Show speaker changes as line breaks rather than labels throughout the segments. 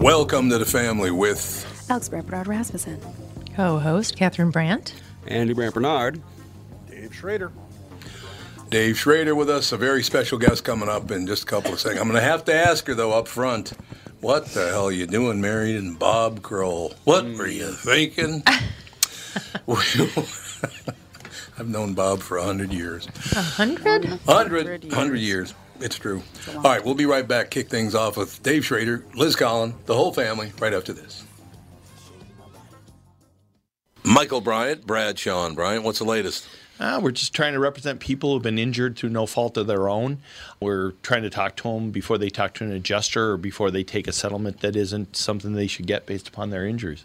Welcome to the family with
Alex Brant Rasmussen.
Co-host Catherine Brandt.
Andy Brant Bernard.
Dave Schrader.
Dave Schrader with us, a very special guest coming up in just a couple of seconds. I'm going to have to ask her, though, up front, what the hell are you doing married in Bob Kroll? What mm. were you thinking? I've known Bob for 100 years.
A hundred?
100, 100 years. It's true. All right, we'll be right back. Kick things off with Dave Schrader, Liz Collin, the whole family, right after this. Michael Bryant, Bradshaw and Bryant, what's the latest?
Uh, we're just trying to represent people who've been injured through no fault of their own. We're trying to talk to them before they talk to an adjuster or before they take a settlement that isn't something they should get based upon their injuries.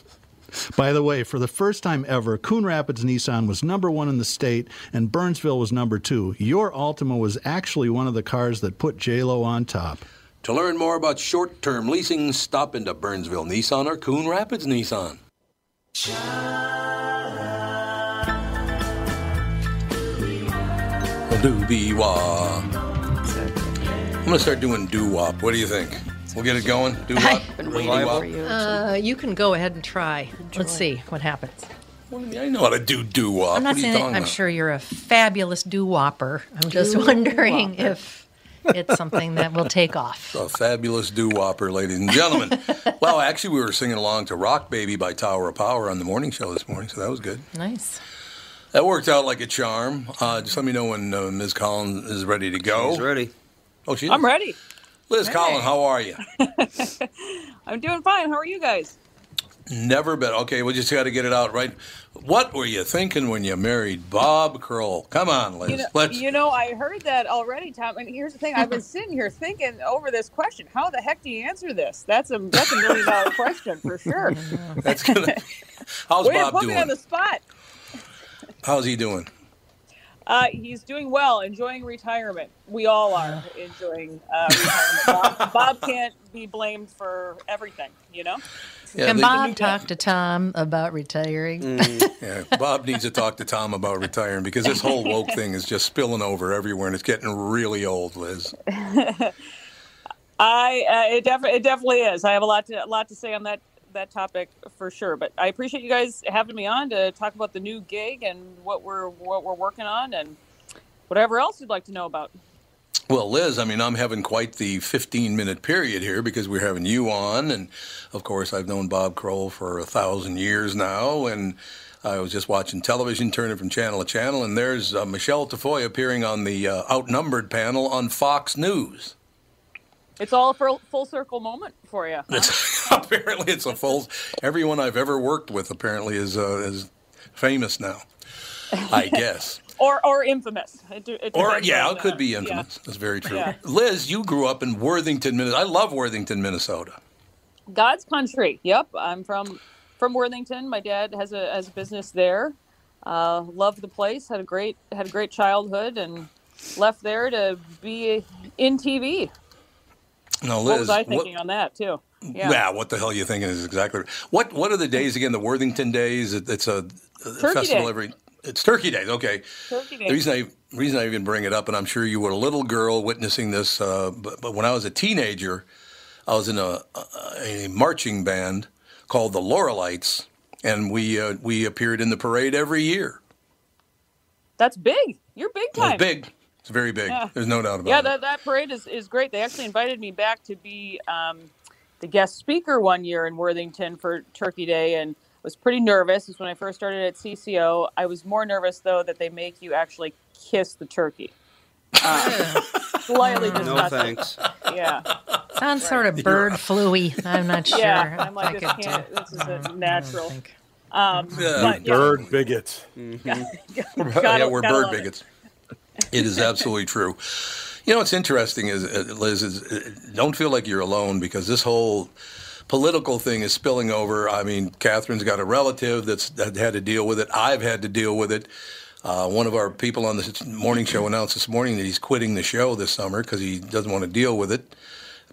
By the way, for the first time ever, Coon Rapids Nissan was number one in the state and Burnsville was number two. Your Altima was actually one of the cars that put JLo on top.
To learn more about short-term leasing, stop into Burnsville Nissan or Coon Rapids Nissan. Doobie wah. I'm gonna start doing doo wop. What do you think? We'll get it going. Doo wop.
I've been waiting for you.
Uh, you can go ahead and try. Let's see what happens.
I know how to do doo wop.
I'm not
what are you
saying that I'm
about?
sure you're a fabulous doo-wopper. I'm just wondering if it's something that will take off.
A fabulous doo wopper, ladies and gentlemen. well, actually, we were singing along to Rock Baby by Tower of Power on the morning show this morning, so that was good.
Nice.
That worked out like a charm. Uh, just let me know when uh, Ms. Collins is ready to go.
He's ready.
Oh, she is?
I'm ready.
Liz Collins, how are you?
I'm doing fine. How are you guys?
Never been. Okay, we just got to get it out right. What were you thinking when you married Bob Kroll? Come on, Liz.
You know,
Let's.
you know, I heard that already, Tom. And here's the thing: I've been sitting here thinking over this question. How the heck do you answer this? That's a that's a million dollar question for sure.
That's gonna. How's
Way to
Bob
put me on the spot.
How's he doing?
Uh, he's doing well, enjoying retirement. We all are enjoying uh, retirement. Bob, Bob can't be blamed for everything, you know.
Yeah,
Can
they-
Bob talk to Tom about retiring?
Yeah, Bob needs to talk to Tom about retiring because this whole woke thing is just spilling over everywhere and it's getting really old, Liz.
I uh, it definitely it definitely is. I have a lot to a lot to say on that that topic for sure. But I appreciate you guys having me on to talk about the new gig and what we're what we're working on and whatever else you'd like to know about.
Well, Liz, I mean, I'm having quite the 15 minute period here because we're having you on. And of course, I've known Bob Kroll for a thousand years now. And I was just watching television, turning from channel to channel, and there's uh, Michelle Tafoya appearing on the uh, Outnumbered panel on Fox News.
It's all a full, full circle moment for you. huh?
It's, apparently, it's a full. Everyone I've ever worked with apparently is uh, is famous now. I guess.
or or infamous. It, it
Or yeah, it could be
yeah.
infamous. That's very true.
Yeah.
Liz, you grew up in Worthington, Minnesota. I love Worthington, Minnesota.
God's country. Yep, I'm from from Worthington. My dad has a has a business there. Uh, loved the place. Had a great had a great childhood and left there to be in TV.
No, Liz.
what was I
what-
thinking on that too?
Yeah.
Yeah.
what the hell are you thinking is exactly what what are the days again? The Worthington days. It, it's a, a festival
Day.
every. It's Turkey Days. Okay.
Turkey Day.
The reason I reason I even bring it up, and I'm sure you were a little girl witnessing this, uh, but, but when I was a teenager, I was in a, a, a marching band called the Laurelites, and we uh, we appeared in the parade every year.
That's big. You're big time.
big. It's very big.
Yeah.
There's no doubt about
Yeah,
it.
that, that parade is, is great. They actually invited me back to be um, the guest speaker one year in Worthington for Turkey Day and was pretty nervous. It's when I first started at CCO. I was more nervous, though, that they make you actually kiss the turkey. Uh, slightly
No
disgusting.
thanks.
Yeah.
Sounds sort of bird fluey. I'm not sure.
Yeah. I'm like,
I
this, can't,
uh,
this is
I
a
don't- I don't
natural.
think.
Um, but, yeah,
Bird bigots.
yeah,
gotta-
we're bird
love it.
bigots. It is absolutely true. You know what's interesting is, uh, Liz, is uh, don't feel like you're alone because this whole political thing is spilling over. I mean, Catherine's got a relative that's that had to deal with it. I've had to deal with it. Uh, one of our people on the morning show announced this morning that he's quitting the show this summer because he doesn't want to deal with it.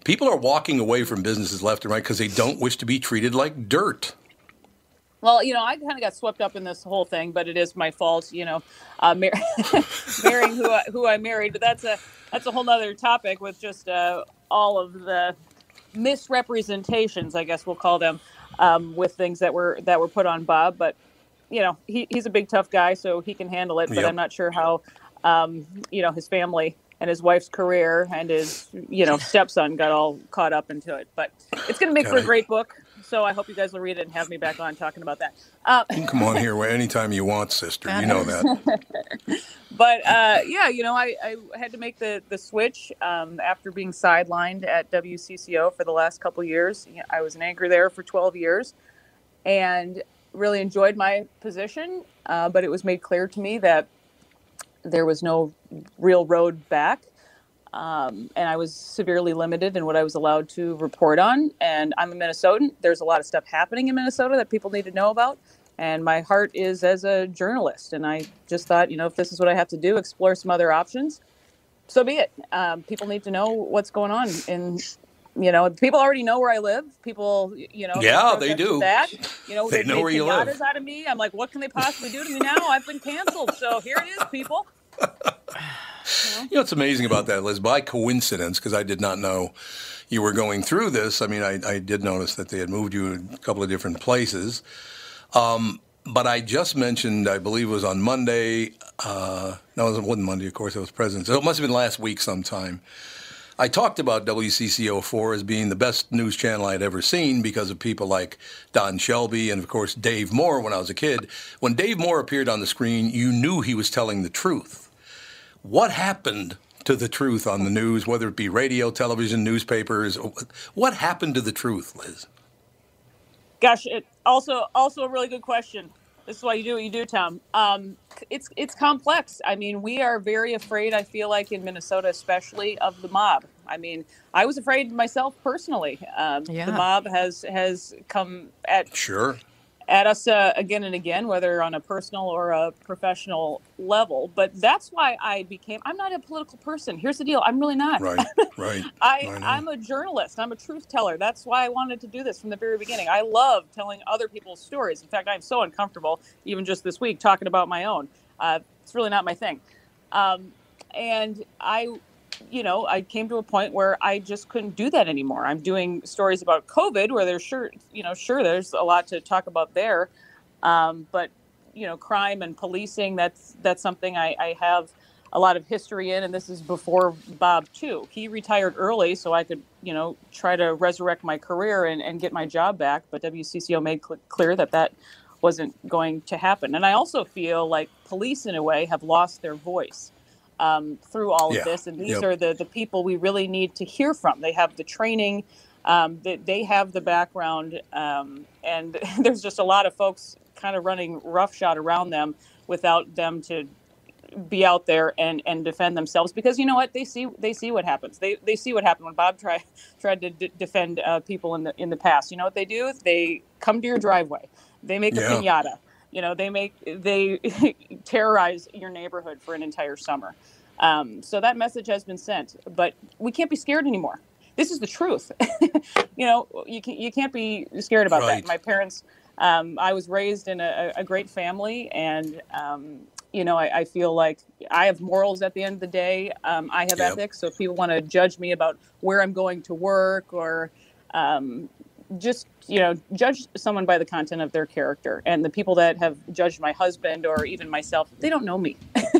People are walking away from businesses left and right because they don't wish to be treated like dirt.
Well, you know, I kind of got swept up in this whole thing, but it is my fault. You know, uh, mar- marrying who I, who I married, but that's a that's a whole nother topic with just uh, all of the misrepresentations, I guess we'll call them, um, with things that were that were put on Bob. But you know, he, he's a big tough guy, so he can handle it. But
Yep.
I'm not sure how, um, you know, his family and his wife's career and his you know stepson got all caught up into it. But it's going to make for a great book. So I hope you guys will read it and have me back on talking about that. Uh,
You can come on here anytime you want, sister. You know that.
but uh, yeah, you know, I, I had to make the the switch um, after being sidelined at WCCO for the last couple years. I was an anchor there for 12 years, and really enjoyed my position. Uh, but it was made clear to me that there was no real road back. Um, and I was severely limited in what I was allowed to report on. And I'm a Minnesotan. There's a lot of stuff happening in Minnesota that people need to know about. And my heart is as a journalist. And I just thought, you know, if this is what I have to do, explore some other options, so be it. Um, people need to know what's going on. And, you know, people already know where I live. People, you know,
Yeah, they do.
That. You know,
They
they've
know where you live.
out of me. I'm like, what can they possibly do to me now? I've been canceled. So here it is, people.
You know what's amazing about that, Liz? By coincidence, because I did not know you were going through this. I mean, I, I did notice that they had moved you a couple of different places. Um, but I just mentioned, I believe it was on Monday. Uh, no, it wasn't Monday, of course, it was President's. So it must have been last week sometime. I talked about WCCO4 as being the best news channel I'd ever seen because of people like Don Shelby and, of course, Dave Moore when I was a kid. When Dave Moore appeared on the screen, you knew he was telling the truth. What happened to the truth on the news, whether it be radio, television, newspapers? What happened to the truth, Liz?
Gosh, it also also a really good question. This is why you do what you do, Tom. Um, it's it's complex. I mean, we are very afraid. I feel like in Minnesota, especially of the mob. I mean, I was afraid myself personally. Um,
Yeah.
The mob has has come at
Sure.
At us uh, again and again, whether on a personal or a professional level. But that's why I became. I'm not a political person. Here's the deal. I'm really not.
Right, right.
I,
I
I'm a journalist. I'm a truth teller. That's why I wanted to do this from the very beginning. I love telling other people's stories. In fact, I'm so uncomfortable, even just this week, talking about my own. Uh, it's really not my thing. Um, and I, you know, I came to a point where I just couldn't do that anymore. I'm doing stories about COVID, where there's sure, you know, sure, there's a lot to talk about there. Um, but you know, crime and policing, that's that's something I, I have a lot of history in, and this is before Bob too. He retired early, so I could, you know, try to resurrect my career and, and get my job back. But WCCO made cl- clear that that wasn't going to happen. And I also feel like police, in a way, have lost their voice um, through all
Yeah.
of this, and these
Yep.
are the the people we really need to hear from. They have the training. Um, they, they have the background, um, and there's just a lot of folks kind of running roughshod around them without them to be out there and and defend themselves because you know what they see they see what happens they they see what happened when Bob tried tried to d- defend uh, people in the in the past you know what they do they come to your driveway they make
Yeah.
a piñata you know they make they terrorize your neighborhood for an entire summer. Um, so that message has been sent but we can't be scared anymore. This is the truth. You know you, can, you can't be scared about
Right.
that my parents um, i was raised in a, a great family and um, you know I, I feel like i have morals at the end of the day. Um, i have
Yep.
ethics so if people want to judge me about where i'm going to work or um, just you know judge someone by the content of their character. And the people that have judged my husband or even myself they don't know me.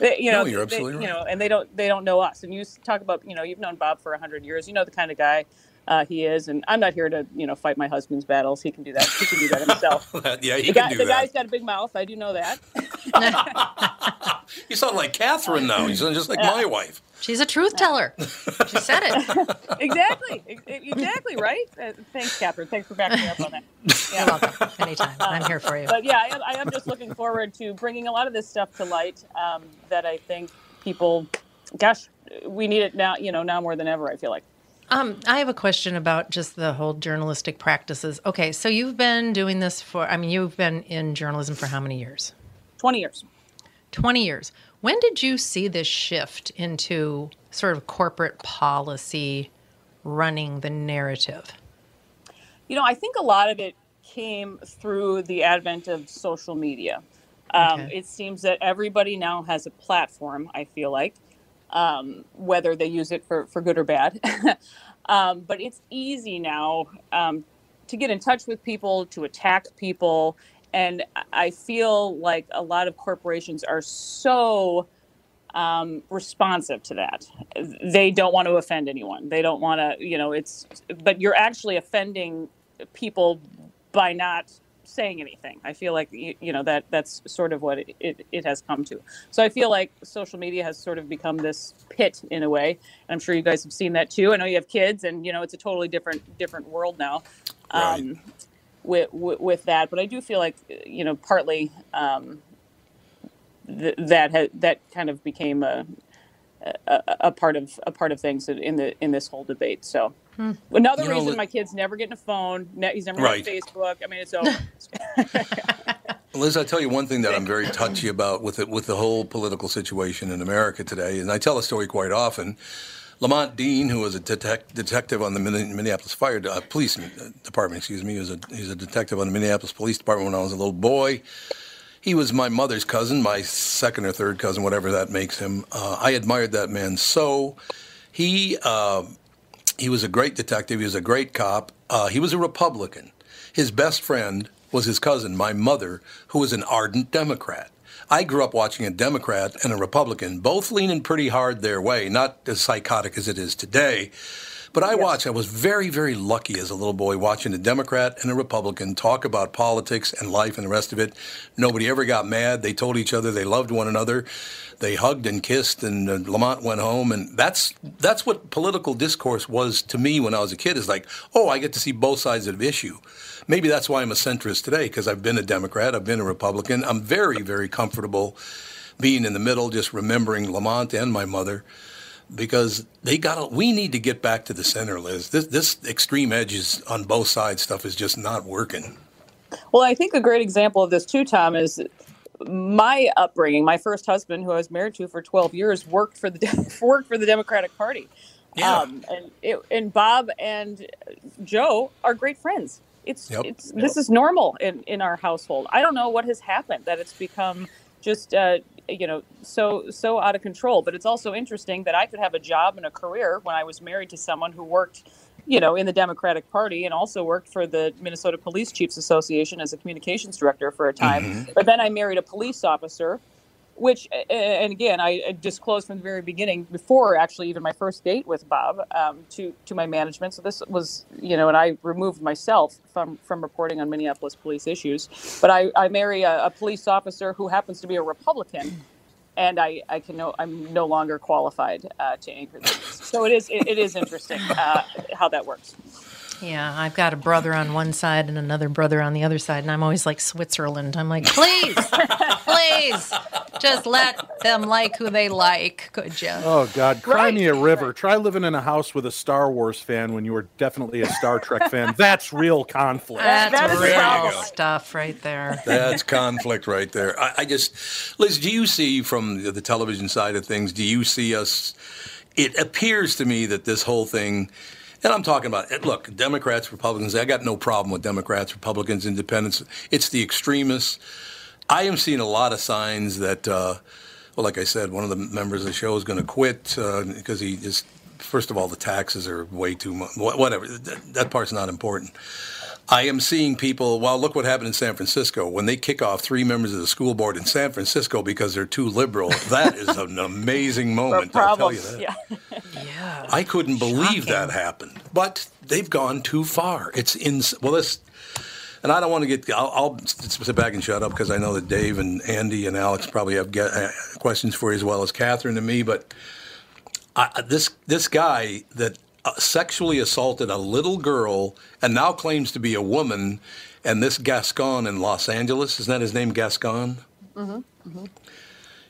They- you
No,
know
you're
they-
absolutely
you know and they don't they don't know us. And you talk about you know you've known bob for 100 years. You know the kind of guy uh, he is. And i'm not here to you know fight my husband's battles. He can do that. He can do that himself.
Yeah, he
the,
can
guy,
do
the
that.
guy's got a big mouth. I do know that.
You sound like Catherine now. You sound just like my wife.
She's a truth teller. She said it.
exactly exactly right uh, thanks catherine thanks for backing me up on that
You're welcome. Anytime. I'm here for you.
but yeah, I am, I am just looking forward to bringing a lot of this stuff to light um, that I think people, gosh, we need it now, you know, now more than ever, I feel like.
Um, I have a question about just the whole journalistic practices. Okay, so you've been doing this for, I mean, you've been in journalism for how many years?
20 years.
20 years. When did you see this shift into sort of corporate policy running the narrative?
You know, I think a lot of it came through the advent of social media. Um,
Okay.
It seems that everybody now has a platform, I feel like, um, whether they use it for, for good or bad. um, but it's easy now um, to get in touch with people, to attack people. And I- feel like a lot of corporations are so um, responsive to that. They don't want to offend anyone. They don't want to, you know, it's, but you're actually offending people by not saying anything. I feel like, you, you know, that that's sort of what it, it, it has come to. So I feel like social media has sort of become this pit in a way. And I'm sure you guys have seen that too. I know you have kids and, you know, it's a totally different, different world now.
Right.
Um, with, with, with that, but I do feel like, you know, partly, um, th- that ha- that kind of became a, a a part of a part of things in the in this whole debate. So another
You
reason
Li-
my kid's never getting a phone. Ne- he's never
Right.
on Facebook. I mean, it's over.
Liz, I tell you one thing that I'm very touchy about with it, with the whole political situation in America today, and I tell a story quite often. Lamont Dean, who was a detec- detective on the Minneapolis Fire uh, Police Department, excuse me, he was a he's a detective on the Minneapolis Police Department when I was a little boy. He was my mother's cousin, my second or third cousin, whatever that makes him. Uh, I admired that man so. He uh, he was a great detective. He was a great cop. Uh, he was a Republican. His best friend was his cousin, my mother, who was an ardent Democrat. I grew up watching a Democrat and a Republican, both leaning pretty hard their way, not as psychotic as it is today. But I watched, I was very, very lucky as a little boy watching a Democrat and a Republican talk about politics and life and the rest of it. Nobody ever got mad. They told each other they loved one another. They hugged and kissed, and uh, Lamont went home. And that's that's what political discourse was to me when I was a kid. Is like, oh, I get to see both sides of the issue. Maybe that's why I'm a centrist today because I've been a Democrat, I've been a Republican. I'm very, very comfortable being in the middle, just remembering Lamont and my mother because they got. We need to get back to the center, Liz. This this extreme edges on both sides stuff is just not working.
Well, I think a great example of this too, Tom, is my upbringing. My first husband, who I was married to for 12 years, worked for the worked for the Democratic Party.
Yeah.
Um, and it, and Bob and Joe are great friends. It's
Yep.
it's this is normal in in our household. I don't know what has happened that it's become just uh, you know so so out of control. But it's also interesting that I could have a job and a career when I was married to someone who worked you know, in the Democratic Party and also worked for the Minnesota Police Chiefs Association as a communications director for a time. But then I married a police officer which and again I disclosed from the very beginning before actually even my first date with Bob um, to to my management. So this was you know, and I removed myself from from reporting on Minneapolis police issues. But I I marry a, a police officer who happens to be a Republican. And I, I can no, I'm no longer qualified uh, to anchor this. So it is, it, it is interesting uh, how that works.
Yeah, I've got a brother on one side and another brother on the other side, and I'm always like Switzerland. I'm like, please, please, just let them like who they like, could you?
Oh God, cry
Right.
me a river. Try living in a house with a Star Wars fan when you were definitely a Star Trek fan. That's real conflict.
That's
that is
real stuff right there.
That's conflict right there. I, I just, Liz, do you see from the, the television side of things, do you see us? It appears to me that this whole thing, and I'm talking about, look, Democrats, Republicans, I got no problem with Democrats, Republicans, independents. It's the extremists. I am seeing a lot of signs that, uh, well, like I said, one of the members of the show is going to quit uh, because he just, first of all, the taxes are way too much. Whatever. That, that part's not important. I am seeing people. Well, look what happened in San Francisco when they kick off three members of the school board in San Francisco because they're too liberal. That is an amazing moment. I'll tell you that.
Yeah.
Yeah.
I couldn't believe that happened, but they've gone too far. It's in well, this, and I don't want to get. I'll, I'll sit back and shut up because I know that Dave and Andy and Alex probably have get, uh, questions for you as well as Catherine and me. But I, this this guy that Uh, sexually assaulted a little girl and now claims to be a woman, and this Gascon in Los Angeles isn't that his name, Gascon? Mm-hmm. Mm-hmm.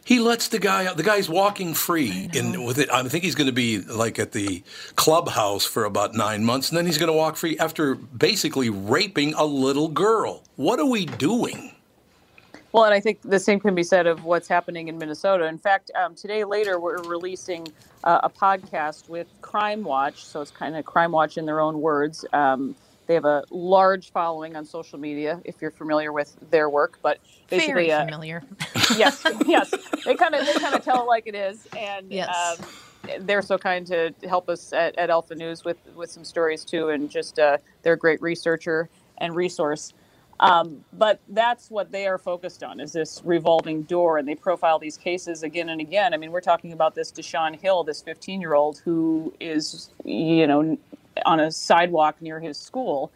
He lets the guy out. The guy's walking free in with it. I think he's going to be like at the clubhouse for about nine months, and then he's going to walk free after basically raping a little girl. What are we doing?
Well, and I think the same can be said of what's happening in Minnesota. In fact, um, today later we're releasing uh, a podcast with Crime Watch. So it's kind of Crime Watch in their own words. Um, they have a large following on social media, if you're familiar with their work. But basically,
Very
uh,
familiar.
yes, yes, they kind of they kind of tell it like it is, and
Yes.
um, they're so kind to help us at, at Alpha News with with some stories too, and just uh, they're a great researcher and resource. Um, but that's what they are focused on is this revolving door, and they profile these cases again and again. I mean, we're talking about this Deshaun Hill, this 15 year old who is, you know, on a sidewalk near his school,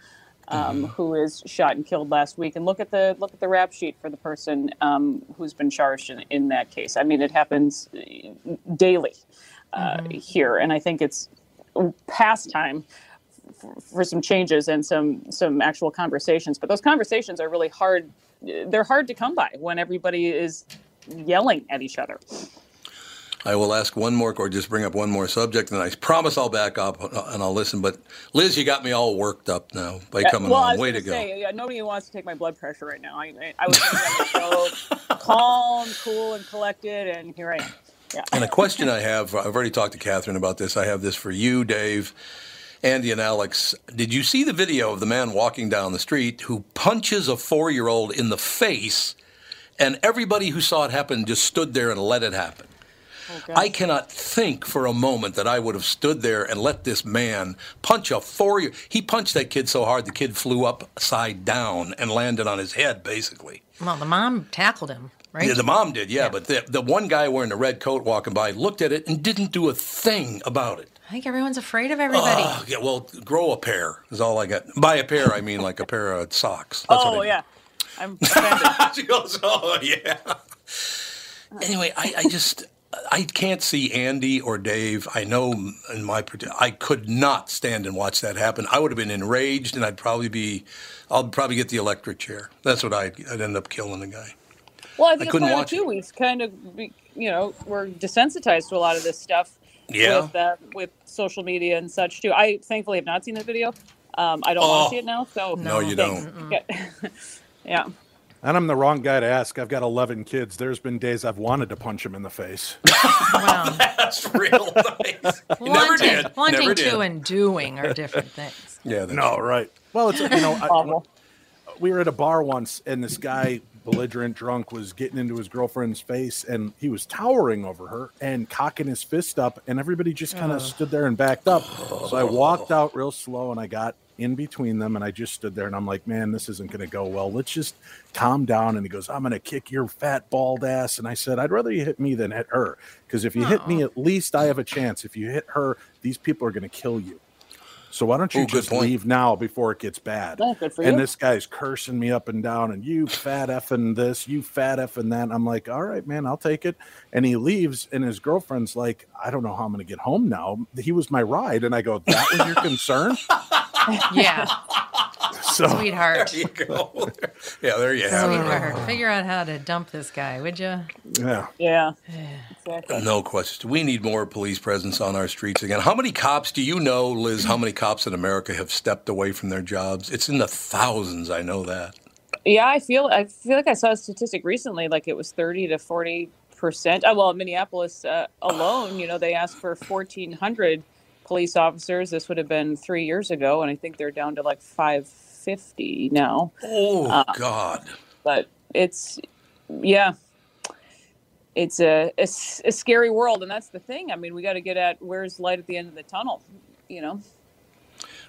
um, who is shot and killed last week. And look at the look at the rap sheet for the person um, who's been charged in, in that case. I mean, it happens uh, daily uh, here, and I think it's past time for, some changes and some some actual conversations. But those conversations are really hard. They're hard to come by when everybody is yelling at each other.
I will ask one more, or just bring up one more subject, and I promise I'll back up and I'll listen. But Liz, you got me all worked up now by coming
well,
on. Way to
gonna
go!
say, yeah, nobody wants to take my blood pressure right now. I, I, I was so calm, cool, and collected, and here I am. Yeah.
And a question I have, I've already talked to Catherine about this. I have this for you, Dave, Andy, and Alex. Did you see the video of the man walking down the street who punches a four year old in the face, and everybody who saw it happen just stood there and let it happen? I cannot think for a moment that I would have stood there and let this man punch a four year. He punched that kid so hard the kid flew upside down and landed on his head, basically.
Well, the mom tackled him, right?
Yeah, the mom did, yeah, but the, the one guy wearing the red coat walking by looked at it and didn't do a thing about it.
I think everyone's afraid of everybody.
Oh, yeah, well, grow a pair is all I got. By a pair, I mean like a pair of socks. That's what I
oh
mean.
yeah, I'm offended.
she goes, oh yeah. Anyway, I, I just I can't see Andy or Dave. I know in my I could not stand and watch that happen. I would have been enraged, and I'd probably be, I'll probably get the electric chair. That's what I'd, I'd end up killing the guy.
Well, I think it's
couldn't
kind of
watch
too.
it.
We've kind of, be- you know, we're desensitized to a lot of this stuff
Yeah.
with uh, with social media and such too. I thankfully have not seen the video. Um, I don't
Oh.
want to see it now. So
No, you
thanks.
don't.
Yeah. yeah.
And I'm the wrong guy to ask. I've got 11 kids. There's been days I've wanted to punch him in the face.
wow.
That's real nice. You never did.
wanting
never
to
did.
and doing are different things.
Yeah.
No, right. Well, it's you know, I, we were at a bar once, and this guy, belligerent drunk, was getting into his girlfriend's face, and he was towering over her and cocking his fist up, and everybody just kind of stood there and backed up. So I walked out real slow, and I got in between them, and I just stood there and I'm like, man, this isn't going to go well. Let's just calm down. And he goes, I'm going to kick your fat bald ass. And I said, I'd rather you hit me than hit her because if you hit me, at least I have a chance. If you hit her, these people are going to kill you. So why don't you
Ooh,
just leave now before it gets bad?
Yeah, good for
and
you.
this guy's cursing me up and down, and you fat effing this, you fat effing that. I'm like, all right, man, I'll take it. And he leaves, and his girlfriend's like, I don't know how I'm going to get home now. He was my ride, and I go, that was your concern.
Yeah,
So
sweetheart.
There you go. yeah, there you have it.
Sweetheart. Figure out how to dump this guy, would you?
yeah,
Yeah. Exactly.
No question. We need more police presence on our streets again. How many cops do you know, Liz? How many cops in America have stepped away from their jobs? It's in the thousands. I know that.
Yeah, I feel I feel like I saw a statistic recently, like it was thirty to forty percent. Uh, well, Minneapolis uh, alone, you know, they asked for fourteen hundred police officers. This would have been three years ago, and I think they're down to like five fifty now.
Oh um, God.
But it's yeah, it's a a scary world, and that's the thing. I mean, we got to get at where's light at the end of the tunnel. You know.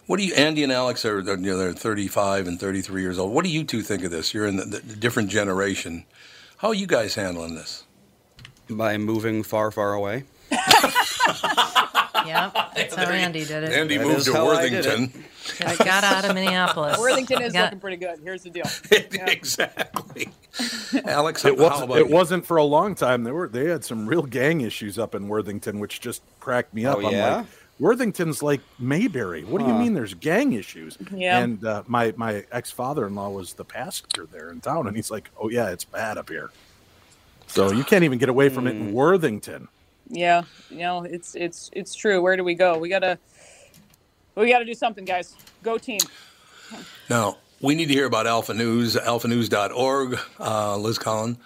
What do you, Andy and Alex are they're, you know, they're 35 and 33 years old. What do you two think of this? You're in the, the different generation. How are you guys handling this?
By moving far, far away.
Yeah, that's how Andy did it.
Andy
That
moved
is
to
how I did
got out of Minneapolis.
Worthington is
Got-
looking pretty good. Here's the deal.
exactly. Alex, how,
it
how
was.
about
It
you?
wasn't for a long time. They were. They had some real gang issues up in Worthington, which just cracked me up.
Oh,
I'm
yeah?
like, Worthington's like Mayberry. What do you mean there's gang issues?
Yeah.
And uh, my my ex father in law was the pastor there in town, and he's like, "Oh yeah, it's bad up here." So you can't even get away from it
Hmm.
in Worthington.
Yeah, you know, it's it's it's true. Where do we go? We gotta we gotta do something, guys. Go team.
Now, we need to hear about Alpha News, alphanews.org. Uh, Liz Collin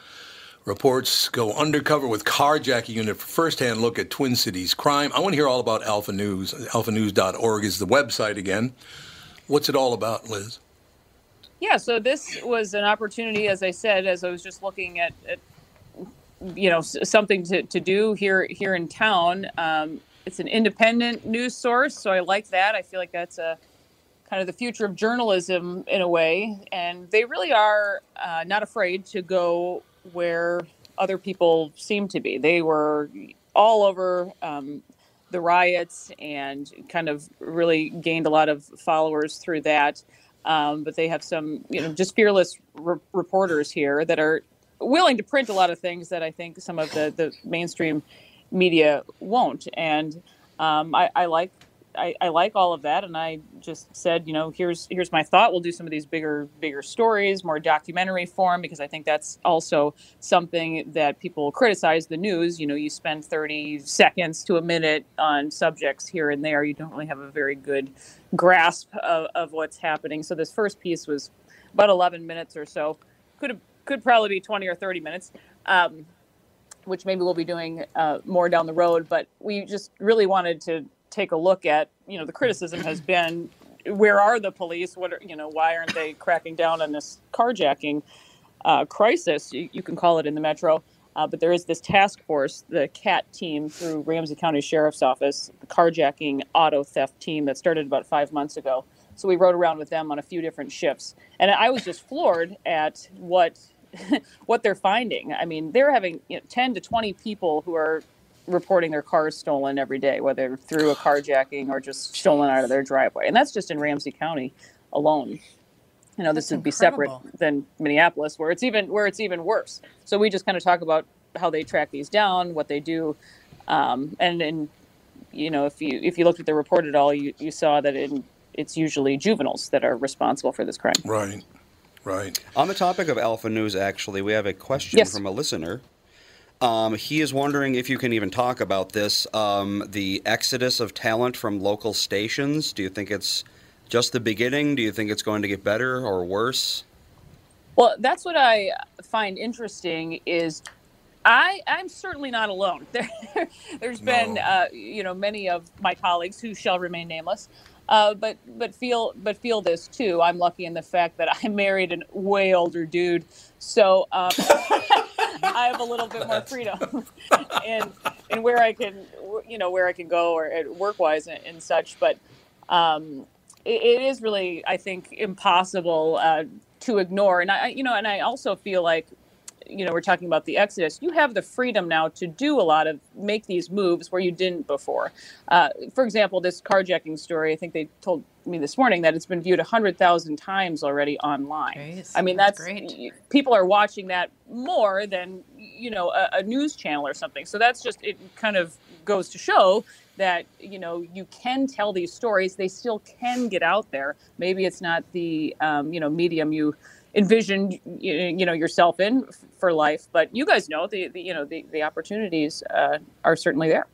reports go undercover with carjacking unit for firsthand look at Twin Cities crime. I want to hear all about Alpha News. Alphanews.org is the website again. What's it all about, Liz?
Yeah, so this was an opportunity, as I said, as I was just looking at, at you know something to, to do here here in town. Um, it's an independent news source, so I like that. I feel like that's a kind of the future of journalism in a way, and they really are uh, not afraid to go where other people seem to be. They were all over um, the riots and kind of really gained a lot of followers through that. Um, but they have some, you know, just fearless re- reporters here that are willing to print a lot of things that I think some of the, the mainstream media won't. And um, I, I like I, I like all of that, and I just said, you know, here's here's my thought. We'll do some of these bigger bigger stories, more documentary form, because I think that's also something that people criticize the news. You know, you spend 30 seconds to a minute on subjects here and there. You don't really have a very good grasp of, of what's happening. So this first piece was about 11 minutes or so. Could have could probably be 20 or 30 minutes. Um, which maybe we'll be doing uh, more down the road. But we just really wanted to take a look at, you know, the criticism has been, where are the police? What are, you know, why aren't they cracking down on this carjacking uh, crisis? You, you can call it in the metro. Uh, but there is this task force, the CAT team through Ramsey County Sheriff's Office, the carjacking auto theft team that started about five months ago. So we rode around with them on a few different shifts, and I was just floored at what what they're finding. I mean, they're having you know, 10 to 20 people who are reporting their cars stolen every day, whether through a carjacking or just stolen out of their driveway. And that's just in Ramsey County alone. You know, this
That's
would be separate than Minneapolis, where it's even where it's even worse. So we just kind of talk about how they track these down, what they do, um, and and you know, if you if you looked at the report at all, you, you saw that in, it's usually juveniles that are responsible for this crime.
Right, right.
On the topic of Alpha News, actually, we have a question
Yes.
from a listener. Um, he is wondering if you can even talk about this um, the exodus of talent from local stations. Do you think it's just the beginning? Do you think it's going to get better or worse?
Well, that's what I find interesting is I I'm certainly not alone. There, there's been uh, you know many of my colleagues who shall remain nameless, uh, but but feel but feel this too. I'm lucky in the fact that I married an way older dude, so um, I have a little bit more freedom and and where I can you know where I can go or work wise and, and such. But um, it, it is really, I think, impossible uh, to ignore. And I, you know, and I also feel like, you know, we're talking about the exodus. You have the freedom now to do a lot of make these moves where you didn't before. Uh, for example, this carjacking story. I think they told me this morning that it's been viewed hundred thousand times already online.
Jeez,
I mean,
that's
that's,
great.
people are watching that more than you know a, a news channel or something. So that's just it. Kind of goes to show that you know you can tell these stories. They still can get out there. Maybe it's not the um, you know medium you envisioned you know yourself in for life, but you guys know the, the you know the the opportunities uh, are certainly there.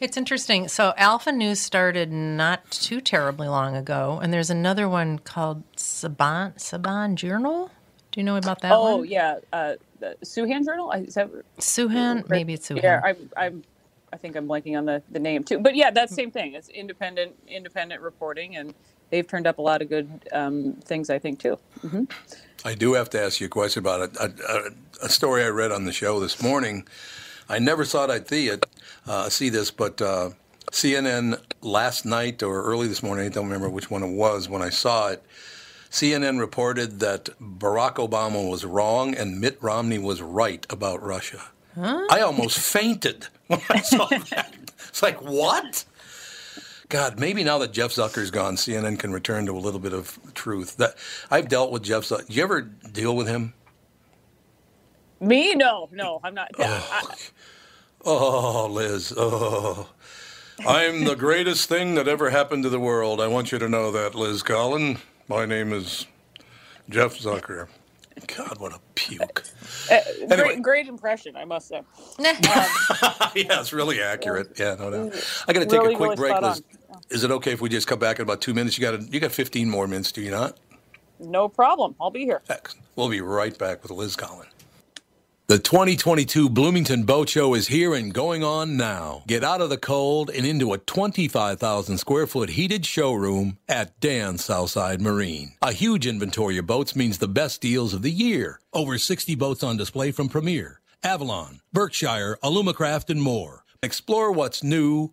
It's interesting. So Alpha News started not too terribly long ago, and there's another one called Saban Saban Journal. Do you know about that
oh
one?
yeah, uh, the Sahan Journal. Is that
Suhan, maybe it's Suhan.
Yeah, I'm, I'm, I think I'm blanking on the, the name too. But yeah, that same thing. It's independent, independent reporting, and they've turned up a lot of good um, things, I think, too. hmm
I do have to ask you a question about a, a, a story I read on the show this morning. I never thought I'd see it, uh, see this, but uh, CNN last night or early this morning, I don't remember which one it was when I saw it. CNN reported that Barack Obama was wrong and Mitt Romney was right about Russia. I almost fainted when I saw that. It's like, what? God, maybe now that Jeff Zucker's gone, CNN can return to a little bit of truth. That I've dealt with Jeff Zucker. Did you ever deal with him?
Me? No, no, I'm not. I,
Oh, Liz. Oh. I'm the greatest thing that ever happened to the world. I want you to know that, Liz Collin. My name is Jeff Zucker. God, what a puke.
uh,
Anyway.
great, great impression, I must say.
yeah, it's really accurate. Yeah, no doubt. I got to take
Really,
a quick
really
break,
spot
Liz. Is it okay if we just come back in about two minutes? You got you got 15 more minutes, do you not?
No problem. I'll be here.
We'll be right back with Liz Collin. The 2022 Bloomington Boat Show is here and going on now. Get out of the cold and into a 25,000 square foot heated showroom at Dan Southside Marine. A huge inventory of boats means the best deals of the year. Over 60 boats on display from Premier, Avalon, Berkshire, Alumacraft, and more. Explore what's new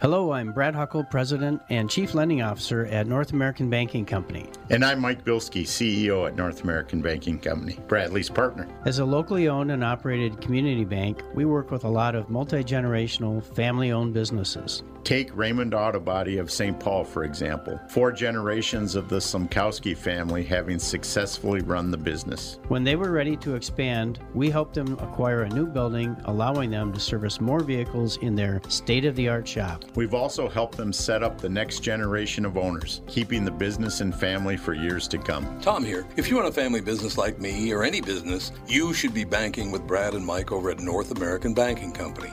Hello, I'm Brad Huckle, President and Chief Lending Officer at North American Banking Company.
And I'm Mike Bilski, CEO at North American Banking Company, Bradley's partner.
As a locally owned and operated community bank, we work with a lot of multi generational, family owned businesses.
Take Raymond Auto Body of St. Paul, for example. Four generations of the Sumkowski family having successfully run the business.
When they were ready to expand, we helped them acquire a new building, allowing them to service more vehicles in their state of the art shop.
We've also helped them set up the next generation of owners, keeping the business and family for years to come.
Tom here. If you run a family business like me or any business, you should be banking with Brad and Mike over at North American Banking Company.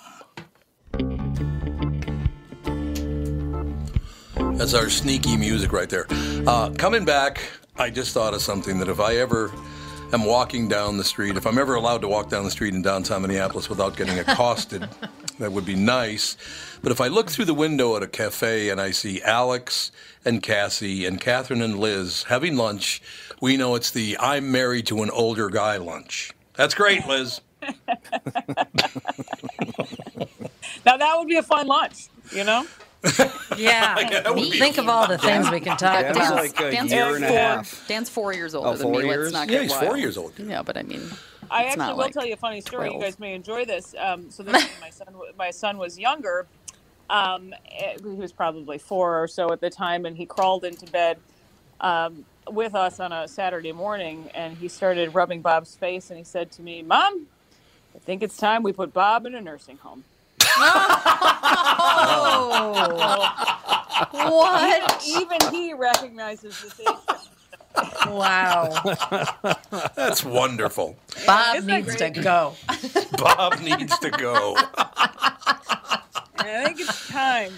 That's our sneaky music right there. Uh, coming back, I just thought of something that if I ever am walking down the street, if I'm ever allowed to walk down the street in downtown Minneapolis without getting accosted, that would be nice. But if I look through the window at a cafe and I see Alex and Cassie and Catherine and Liz having lunch, we know it's the I'm married to an older guy lunch. That's great, Liz.
Now that would be a fun lunch, you know.
Yeah. Think of all the things we can talk
Dan's
about.
like a
Dan's
year
four,
and a half.
Dan's four years older
Oh,
than me.
years?
Let's not
Yeah, he's
wild.
four years old.
Yeah, but I mean,
I actually will
like
tell you a funny story.
12.
You guys may enjoy this. Um, so this, when my son, my son was younger. Um, eh, he was probably four or so at the time, and he crawled into bed um, with us on a Saturday morning, and he started rubbing Bob's face, and he said to me, "Mom, I think it's time we put Bob in a nursing home."
Oh, what?
Even he recognizes this age.
Wow.
That's wonderful.
Bob
Isn't
needs to go.
Bob needs to go.
I think it's time.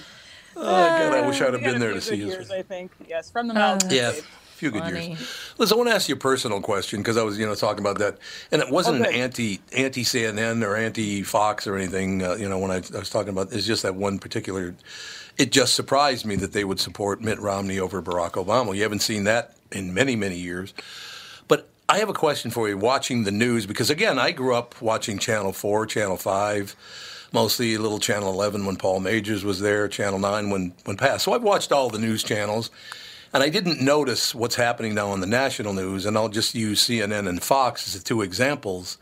Oh, God, I wish uh, I'd have been there to see
good
his
I think. Yes, from the uh, mountains.
Yeah, a
Dave.
Few good
Funny.
years. Liz, I want to ask you a personal question because I was, you know, talking about that, and it wasn't
Oh,
an anti anti CNN or anti Fox or anything. Uh, you know, when I, I was talking about, it's just that one particular. It just surprised me that they would support Mitt Romney over Barack Obama. You haven't seen that in many, many years. But I have a question for you. Watching the news, because again, I grew up watching Channel Four, Channel Five, mostly little Channel Eleven when Paul Magers was there, Channel Nine when when passed. So I've watched all the news channels, and I didn't notice what's happening now on the national news. And I'll just use CNN and Fox as the two examples.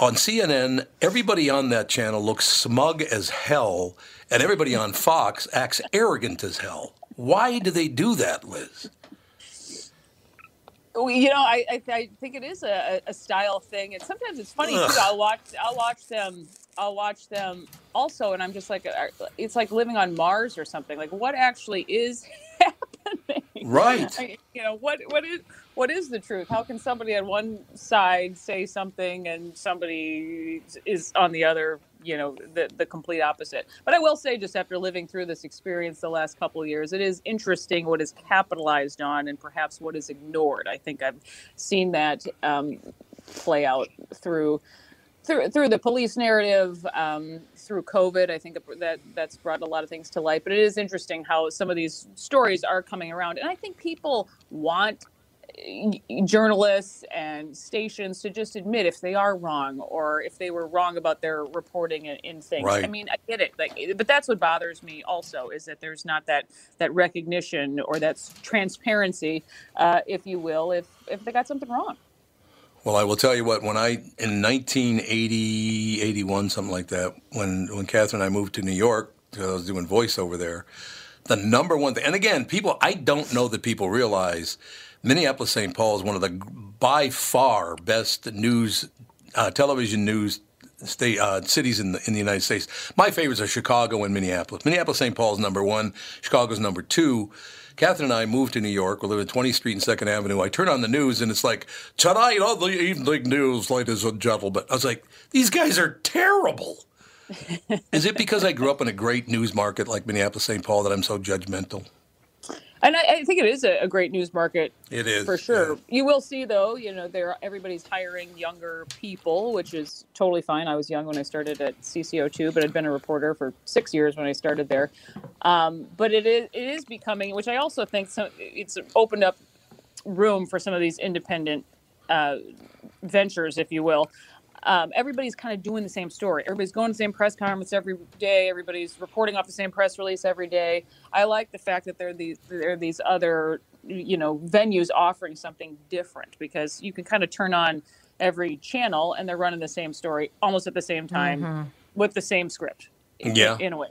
On CNN, everybody on that channel looks smug as hell, and everybody on Fox acts arrogant as hell. Why do they do that, Liz?
You know, I, I, I think it is a, a style thing, and sometimes it's funny
Ugh.
too. I'll watch I'll watch them I'll watch them also, and I'm just like uh, it's like living on Mars or something. Like what actually is happening?
Right.
I- you know what what is what is the truth? How can somebody on one side say something and somebody is on the other? You know, the the complete opposite. But I will say, just after living through this experience the last couple of years, it is interesting what is capitalized on and perhaps what is ignored. I think I've seen that um, play out through through through the police narrative, um, through COVID. I think that that's brought a lot of things to light. But it is interesting how some of these stories are coming around, and I think people want eh, journalists and stations to just admit if they are wrong or if they were wrong about their reporting in, in things. I mean, I get it. Like, but that's what bothers me also is that there's not that that recognition or that transparency, uh, if you will, if if they got something wrong.
Well, I will tell you what, when I, in 1980, 81, something like that, when, when Catherine and I moved to New York, 'cause I was doing voiceover there, the number one thing, and again, people, I don't know that people realize Minneapolis St. Paul is one of the by far best news, uh, television news state uh, cities in the in the United States. My favorites are Chicago and Minneapolis. Minneapolis St. Paul is number one. Chicago's number two. Catherine and I moved to New York. We live at 20th Street and Second Avenue. I turn on the news and it's like tonight on the evening news, ladies and gentlemen. I was like, these guys are terrible. is it because I grew up in a great news market like Minneapolis St. Paul that I'm so judgmental?
And I, I think it is a, a great news market
It is
for sure. You will see though, you know, there everybody's hiring younger people, which is totally fine. I was young when I started at CCO2, but I'd been a reporter for six years when I started there. Um, but it is it is becoming, which I also think some, it's opened up room for some of these independent uh, ventures, if you will. Um, everybody's kind of doing the same story. Everybody's going to the same press conference every day. Everybody's reporting off the same press release every day. I like the fact that there are these there are these other you know venues offering something different because you can kind of turn on every channel and they're running the same story almost at the same time
Mhm.
with the same script. in-
Yeah.
in a way.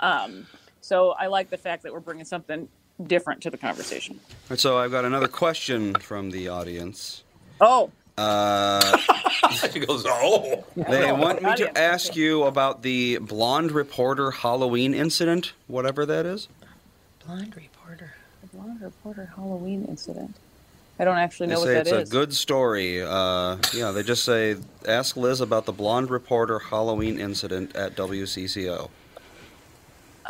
Um, so I like the fact that we're bringing something different to the conversation.
And so I've got another question from the audience.
Oh,
Uh,
she goes, oh.
they want me to ask you about the blonde reporter Halloween incident, whatever that is.
Blonde reporter.
the blonde reporter Halloween incident. I don't actually
They
know what
say
that
it's
is.
a good story. Uh, yeah, they just say, ask Liz about the blonde reporter Halloween incident at WCCO.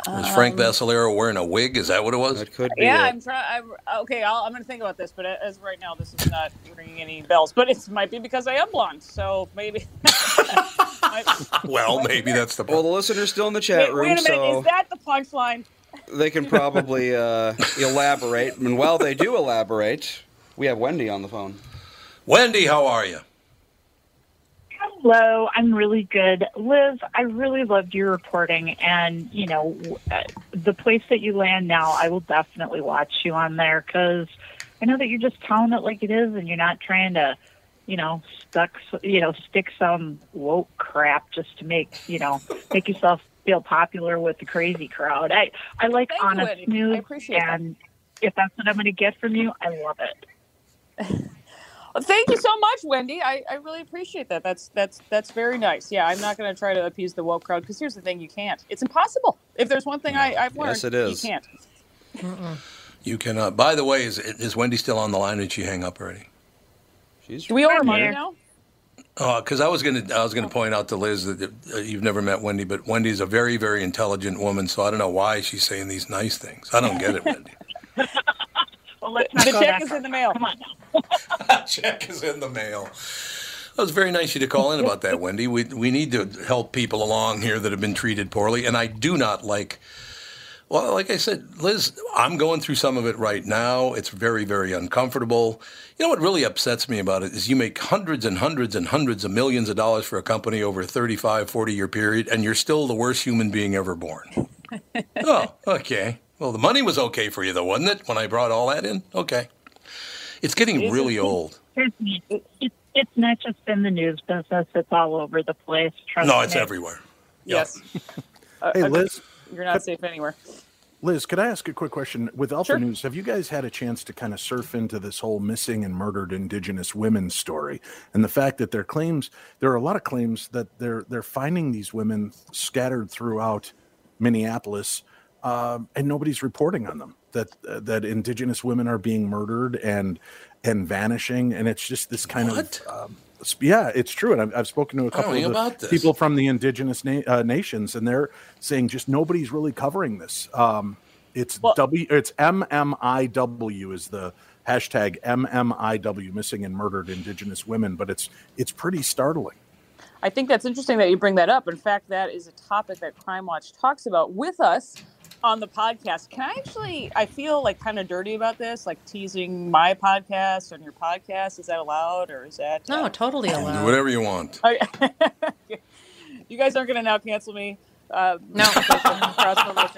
Was Frank
Um,
Vascellaro wearing a wig? Is that what it was?
That could be
Yeah,
it.
I'm trying. Okay, I'll, I'm going to think about this, but as of right now, this is not ringing any bells. But it might be because I am blonde, so maybe.
Well, maybe that's the
Well, the listener's still in the chat
wait,
room,
wait a minute,
so
is that the punchline?
they can probably uh, elaborate. And while they do elaborate, we have Wendy on the phone.
Wendy, how are you?
Hello, I'm really good. Liz, I really loved your reporting, and you know, uh, the place that you land now, I will definitely watch you on there because I know that you're just telling it like it is, and you're not trying to, you know, stuck, you know, stick some woke crap just to make, you know, make yourself feel popular with the crazy crowd. I I like
Thank
honest
Wendy.
news,
I appreciate that.
and if that's what I'm going to get from you, I love it.
Well, thank you so much, Wendy. I, I really appreciate that. That's that's that's very nice. Yeah, I'm not going to try to appease the woke crowd because here's the thing: you can't. It's impossible. If there's one thing I, I've learned,
Yes, it is.
You can't.
You cannot. By the way, is is Wendy still on the line? Or did she hang up already?
She's.
Do we owe her
I'm
money now?
Because I was gonna, I was gonna point out to Liz that uh, you've never met Wendy, but Wendy's a very, very intelligent woman. So I don't know why she's saying these nice things. I don't get it, Wendy.
Well, let's not
The
go
check is
far.
in the mail.
Come on now.
Check is in the mail. That was very nice of you to call in about that, Wendy. We we need to help people along here that have been treated poorly, and I do not like. Well, like I said, Liz, I'm going through some of it right now. It's very, very uncomfortable. You know what really upsets me about it is you make hundreds and hundreds and hundreds of millions of dollars for a company over a 35, 40 year period, and you're still the worst human being ever born. oh, okay. Well, the money was okay for you, though, wasn't it, when I brought all that in? Okay. It's getting really old.
Trust me, it, it, it's not just in the news business; it's all over the place. Trust
No, it's
me.
everywhere.
Yes. Uh,
Hey, Liz.
You're not safe anywhere.
Liz, could I ask a quick question? With Alpha
Sure.
News, have you guys had a chance to kind of surf into this whole missing and murdered Indigenous women story, and the fact that their claims there are a lot of claims that they're they're finding these women scattered throughout Minneapolis, um, and nobody's reporting on them. That uh, that Indigenous women are being murdered and and vanishing, and it's just this kind
What?
of um, yeah, it's true. And I've, I've spoken to a couple of
about
people from the indigenous na- uh, nations, and they're saying just nobody's really covering this. Um, it's
Well-
W, it's MMIW is the hashtag MMIW, missing and murdered indigenous women, but it's it's pretty startling.
I think that's interesting that you bring that up. In fact, that is a topic that Crime Watch talks about with us on the podcast. Can I actually? I feel like kind of dirty about this, like teasing my podcast on your podcast. Is that allowed, or is that?
No,
uh,
totally
Do whatever you want.
Okay. you guys aren't going to now cancel me. Uh,
No.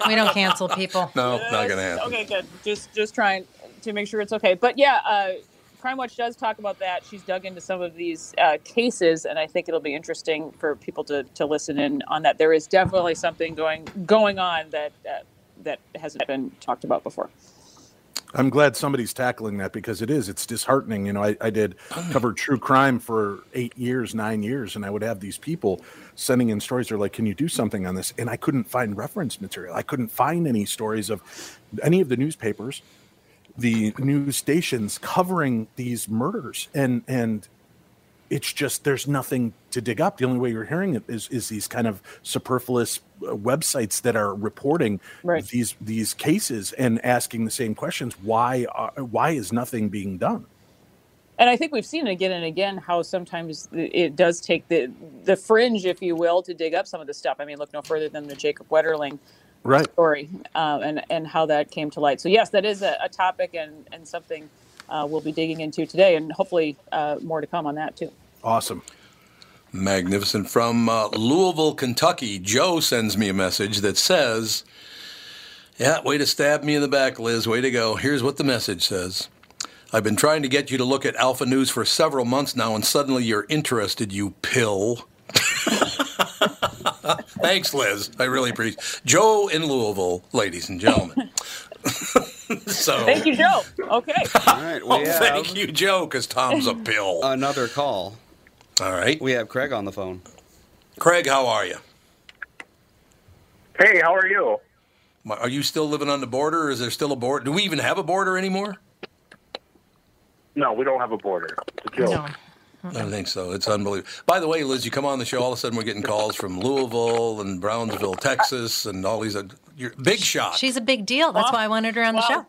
We don't cancel people.
No, not going to happen.
Okay, good. Just just trying to make sure it's okay. But yeah, uh, Crime Watch does talk about that. She's dug into some of these uh, cases, and I think it'll be interesting for people to, to listen in on that. There is definitely something going going on that uh, that hasn't been talked about before.
I'm glad somebody's tackling that because it is. It's disheartening. You know, I, I did cover true crime for eight years, nine years, and I would have these people sending in stories. They're like, "Can you do something on this?" And I couldn't find reference material. I couldn't find any stories of any of the newspapers, the news stations covering these murders, and and it's just there's nothing to dig up. The only way you're hearing it is is these kind of superfluous uh, websites that are reporting
Right.
these these cases and asking the same questions. Why are, why is nothing being done?
And I think we've seen again and again how sometimes it does take the the fringe, if you will, to dig up some of the stuff. I mean, look no further than the Jacob Wetterling
Right.
story uh, and and how that came to light. So yes, that is a, a topic and and something uh, we'll be digging into today, and hopefully uh, more to come on that too.
Awesome.
Magnificent. From uh, Louisville, Kentucky, Joe sends me a message that says, Yeah, way to stab me in the back, Liz. Way to go. Here's what the message says I've been trying to get you to look at Alpha News for several months now, and suddenly you're interested, you pill. Thanks, Liz. I really appreciate Joe in Louisville, ladies and gentlemen. so
Thank you, Joe. Okay.
All right, we
Oh,
have
thank you, Joe, because Tom's a pill.
another call.
All right.
We have Craig on the phone.
Craig, how are you?
Hey, how are you?
Are you still living on the border, or is there still a border? Do we even have a border anymore?
No, we don't have a border. It's a joke.
No.
I don't think so. It's unbelievable. By the way, Liz, you come on the show, all of a sudden we're getting calls from Louisville and Brownsville, Texas, and all these. oth- You're big shot.
She's a big deal. That's
Wow.
why I wanted her on the show.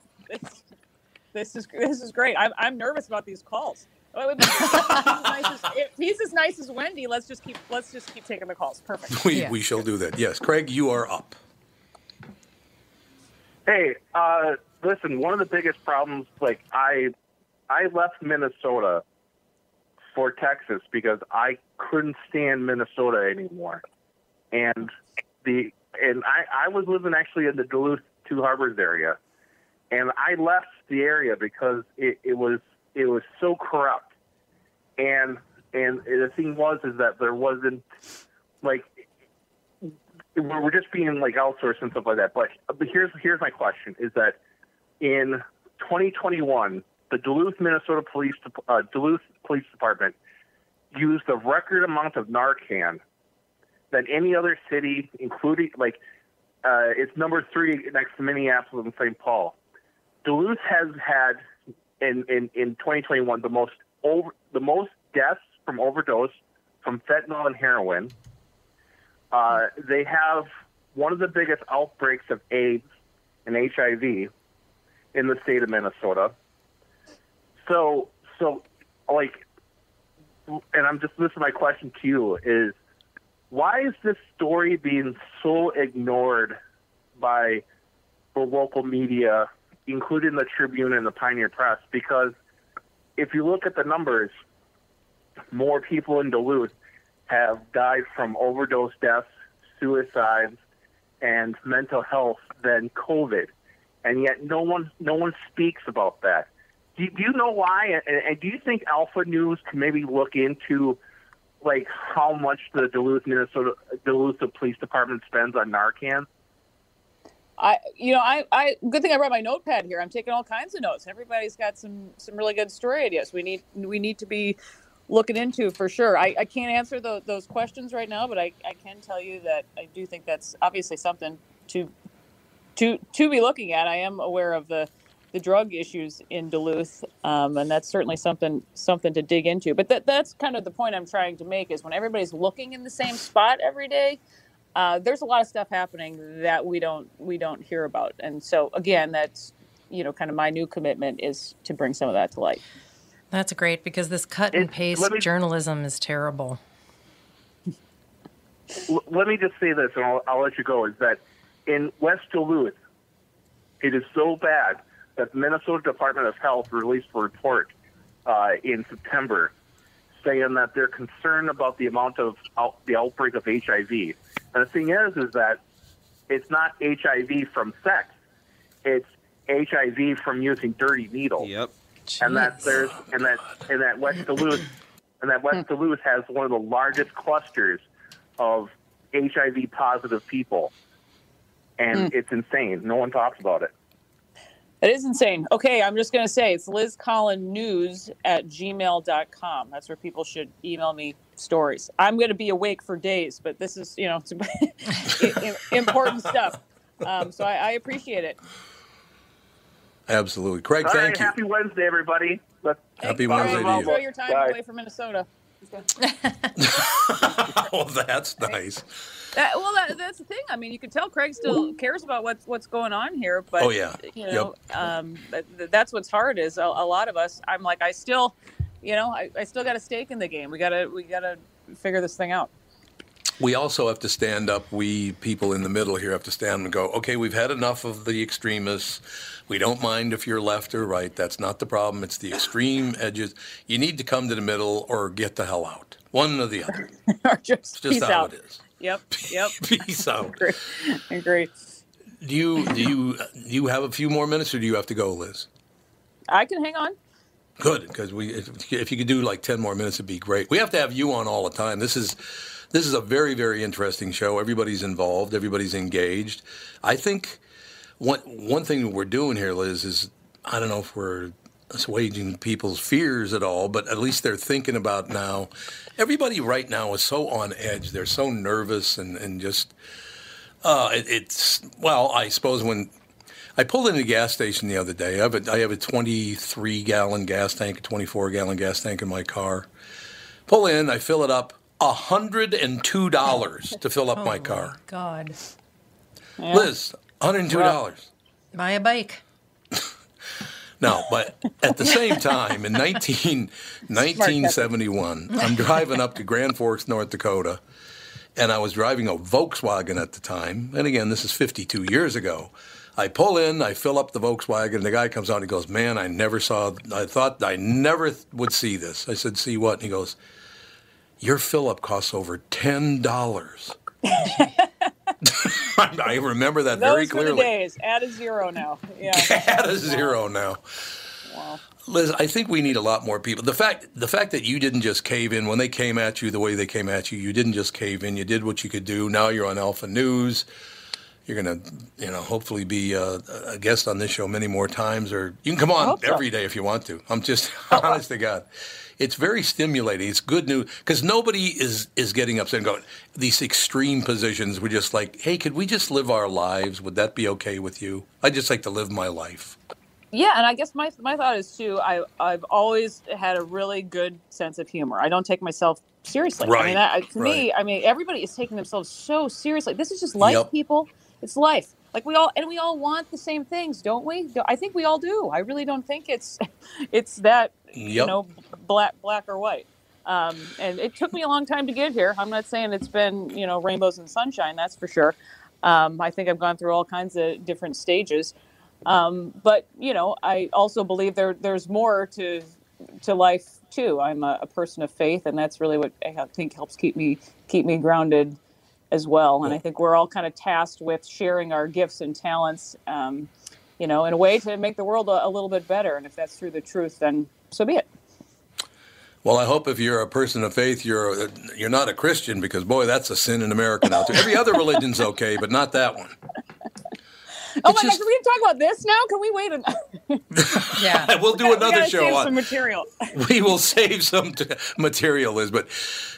This is this is great. I'm, I'm nervous about these calls. Oh, wait, if, he's as nice as, if he's as nice as Wendy, let's just keep let's just keep taking the calls. Perfect.
we,
Yeah.
we shall do that. Yes, Craig, you are up.
Hey, uh, listen. One of the biggest problems, like I, I left Minnesota for Texas because I couldn't stand Minnesota anymore, and the and I I was living actually in the Duluth Two Harbors area, and I left the area because it, it was it was so corrupt, and and the thing was is that there wasn't like we're just being like outsourced and stuff like that. But but here's here's my question: is that in 2021, the Duluth, Minnesota Police uh, Duluth Police Department used a record amount of Narcan than any other city, including like uh, it's number three next to Minneapolis and St. Paul. Duluth has had in, in, in 2021 the most over the most deaths from overdose from fentanyl and heroin. Uh, they have one of the biggest outbreaks of AIDS and HIV in the state of Minnesota. So, so like, and I'm just this is my question to you is why is this story being so ignored by the local media, including the Tribune and the Pioneer Press? Because if you look at the numbers, more people in Duluth have died from overdose deaths, suicides, and mental health than COVID, and yet no one no one speaks about that. Do, do you know why? And, and do you think Alpha News can maybe look into like how much the Duluth, Minnesota Duluth Police Department spends on Narcan?
I, you know, I, I, good thing I brought my notepad here. I'm taking all kinds of notes. Everybody's got some, some really good story ideas. We need, we need to be looking into for sure. I, I can't answer the, those questions right now, but I, I can tell you that I do think that's obviously something to, to, to be looking at. I am aware of the, the drug issues in Duluth, um, and that's certainly something, something to dig into. But that, that's kind of the point I'm trying to make is when everybody's looking in the same spot every day, uh, there's a lot of stuff happening that we don't we don't hear about and so again that's you know kind of my new commitment is to bring some of that to light
That's great because this cut and paste
me-
journalism is terrible.
Let me just say this, and I'll, I'll let you go. Is that in West Duluth, it is so bad that the Minnesota Department of Health released a report uh, in September saying that they're concerned about the amount of out, the outbreak of HIV. And the thing is, is that it's not HIV from sex; it's HIV from using dirty needles.
Yep.
And that there's and that and that West Duluth and that West Duluth has one of the largest clusters of HIV positive people, and it's insane. No one talks about it.
It is insane okay i'm just going to say it's lizcollinnews collin news at gmail.com that's where people should email me stories i'm going to be awake for days but this is you know it's i- i- important stuff um, so I, I appreciate it
Absolutely. Craig,
All
thank
right,
you.
happy Wednesday, everybody. Let's
Happy
Bye.
Wednesday to
enjoy
you.
your time
Bye.
away from minnesota
oh, that's nice.
That, well, that, that's the thing. I mean, you can tell Craig still cares about what's what's going on here, but
Oh, yeah.
you know, um, th- th- that's what's hard. Is a, a lot of us. I'm like, I still, you know, I, I still got a stake in the game. We gotta we gotta figure this thing out.
We also have to stand up. We people in the middle here have to stand and go, okay, we've had enough of the extremists. We don't mind if you're left or right. That's not the problem. It's the extreme edges. You need to come to the middle or get the hell out. One or the other.
or just,
It's just how
out.
it is.
Yep. Yep.
Peace out.
Agree. Agree.
Do you do you do you have a few more minutes or do you have to go, Liz?
I can hang on.
Good, because we if, if you could do like ten more minutes, it'd be great. We have to have you on all the time. This is this is a very very interesting show. Everybody's involved. Everybody's engaged. I think one one thing we're doing here, Liz, is I don't know if we're assuaging people's fears at all, but at least they're thinking about now. Everybody right now is so on edge. They're so nervous and and just uh, it, it's well, I suppose when I pulled into a gas station the other day. I have a, I have a 23 gallon gas tank, a 24 gallon gas tank in my car. Pull in, I fill it up. $102 to fill up
Oh
my car.
God.
Liz, $102.
Buy a bike.
No, but at the same time, in 19, 1971, I'm driving up to Grand Forks, North Dakota, and I was driving a Volkswagen at the time. And again, this is 52 years ago. I pull in, I fill up the Volkswagen, and the guy comes out and he goes, Man, I never saw, I thought I never would see this. I said, See what? And he goes, Your fill up costs over $10. I remember that
Those
very
were the
clearly.
days. Add a zero now. Yeah.
At a zero now. Liz, I think we need a lot more people. The fact the fact that you didn't just cave in when they came at you the way they came at you, you didn't just cave in. You did what you could do. Now you're on Alpha News. You're going to, you know, hopefully be uh, a guest on this show many more times, or you can come on
hope so.
every day if you want to. I'm just honest to God. It's very stimulating. It's good news because nobody is is getting upset and going these extreme positions. We're just like, hey, could we just live our lives? Would that be okay with you? I just like to live my life.
Yeah, and I guess my my thought is too. I I've always had a really good sense of humor. I don't take myself seriously. I mean,
Right,
to me,
right.
I mean, everybody is taking themselves so seriously. This is just life,
Yep.
people. It's life. Like we all and we all want the same things, don't we? I think we all do. I really don't think it's it's that you
Yep.
know black black or white. Um, and it took me a long time to get here. I'm not saying it's been you know rainbows and sunshine. That's for sure. Um, I think I've gone through all kinds of different stages. Um, but you know, I also believe there there's more to to life too. I'm a, a person of faith, and that's really what I think helps keep me keep me grounded as well. And I think we're all kind of tasked with sharing our gifts and talents, um, you know, in a way to make the world a, a little bit better. And if that's through the truth, then so be it.
Well, I hope if you're a person of faith, you're you're not a Christian because boy, that's a sin in America now. Too. Every other religion's okay, but not that one.
Oh my gosh, can we talk about this now? Can we wait? A-
yeah,
we'll do
we
another show
save
on.
some material.
we will save some t- material, Liz. But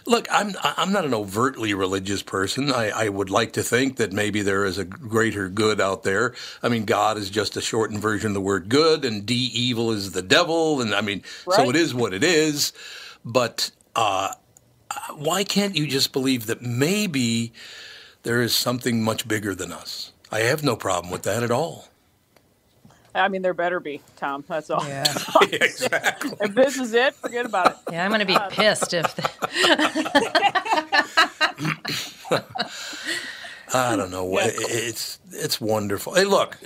look, I'm I'm not an overtly religious person. I, I would like to think that maybe there is a greater good out there. I mean, God is just a shortened version of the word good, and D evil is the devil, and I mean, so it is what it is. But uh, why can't you just believe that maybe there is something much bigger than us? I have no problem with that at all.
I mean, there better be, Tom. That's all.
Yeah.
exactly.
If this is it, forget about it.
Yeah, I'm going to be uh, pissed if. The-
I don't know. what It's it's wonderful. Hey, look,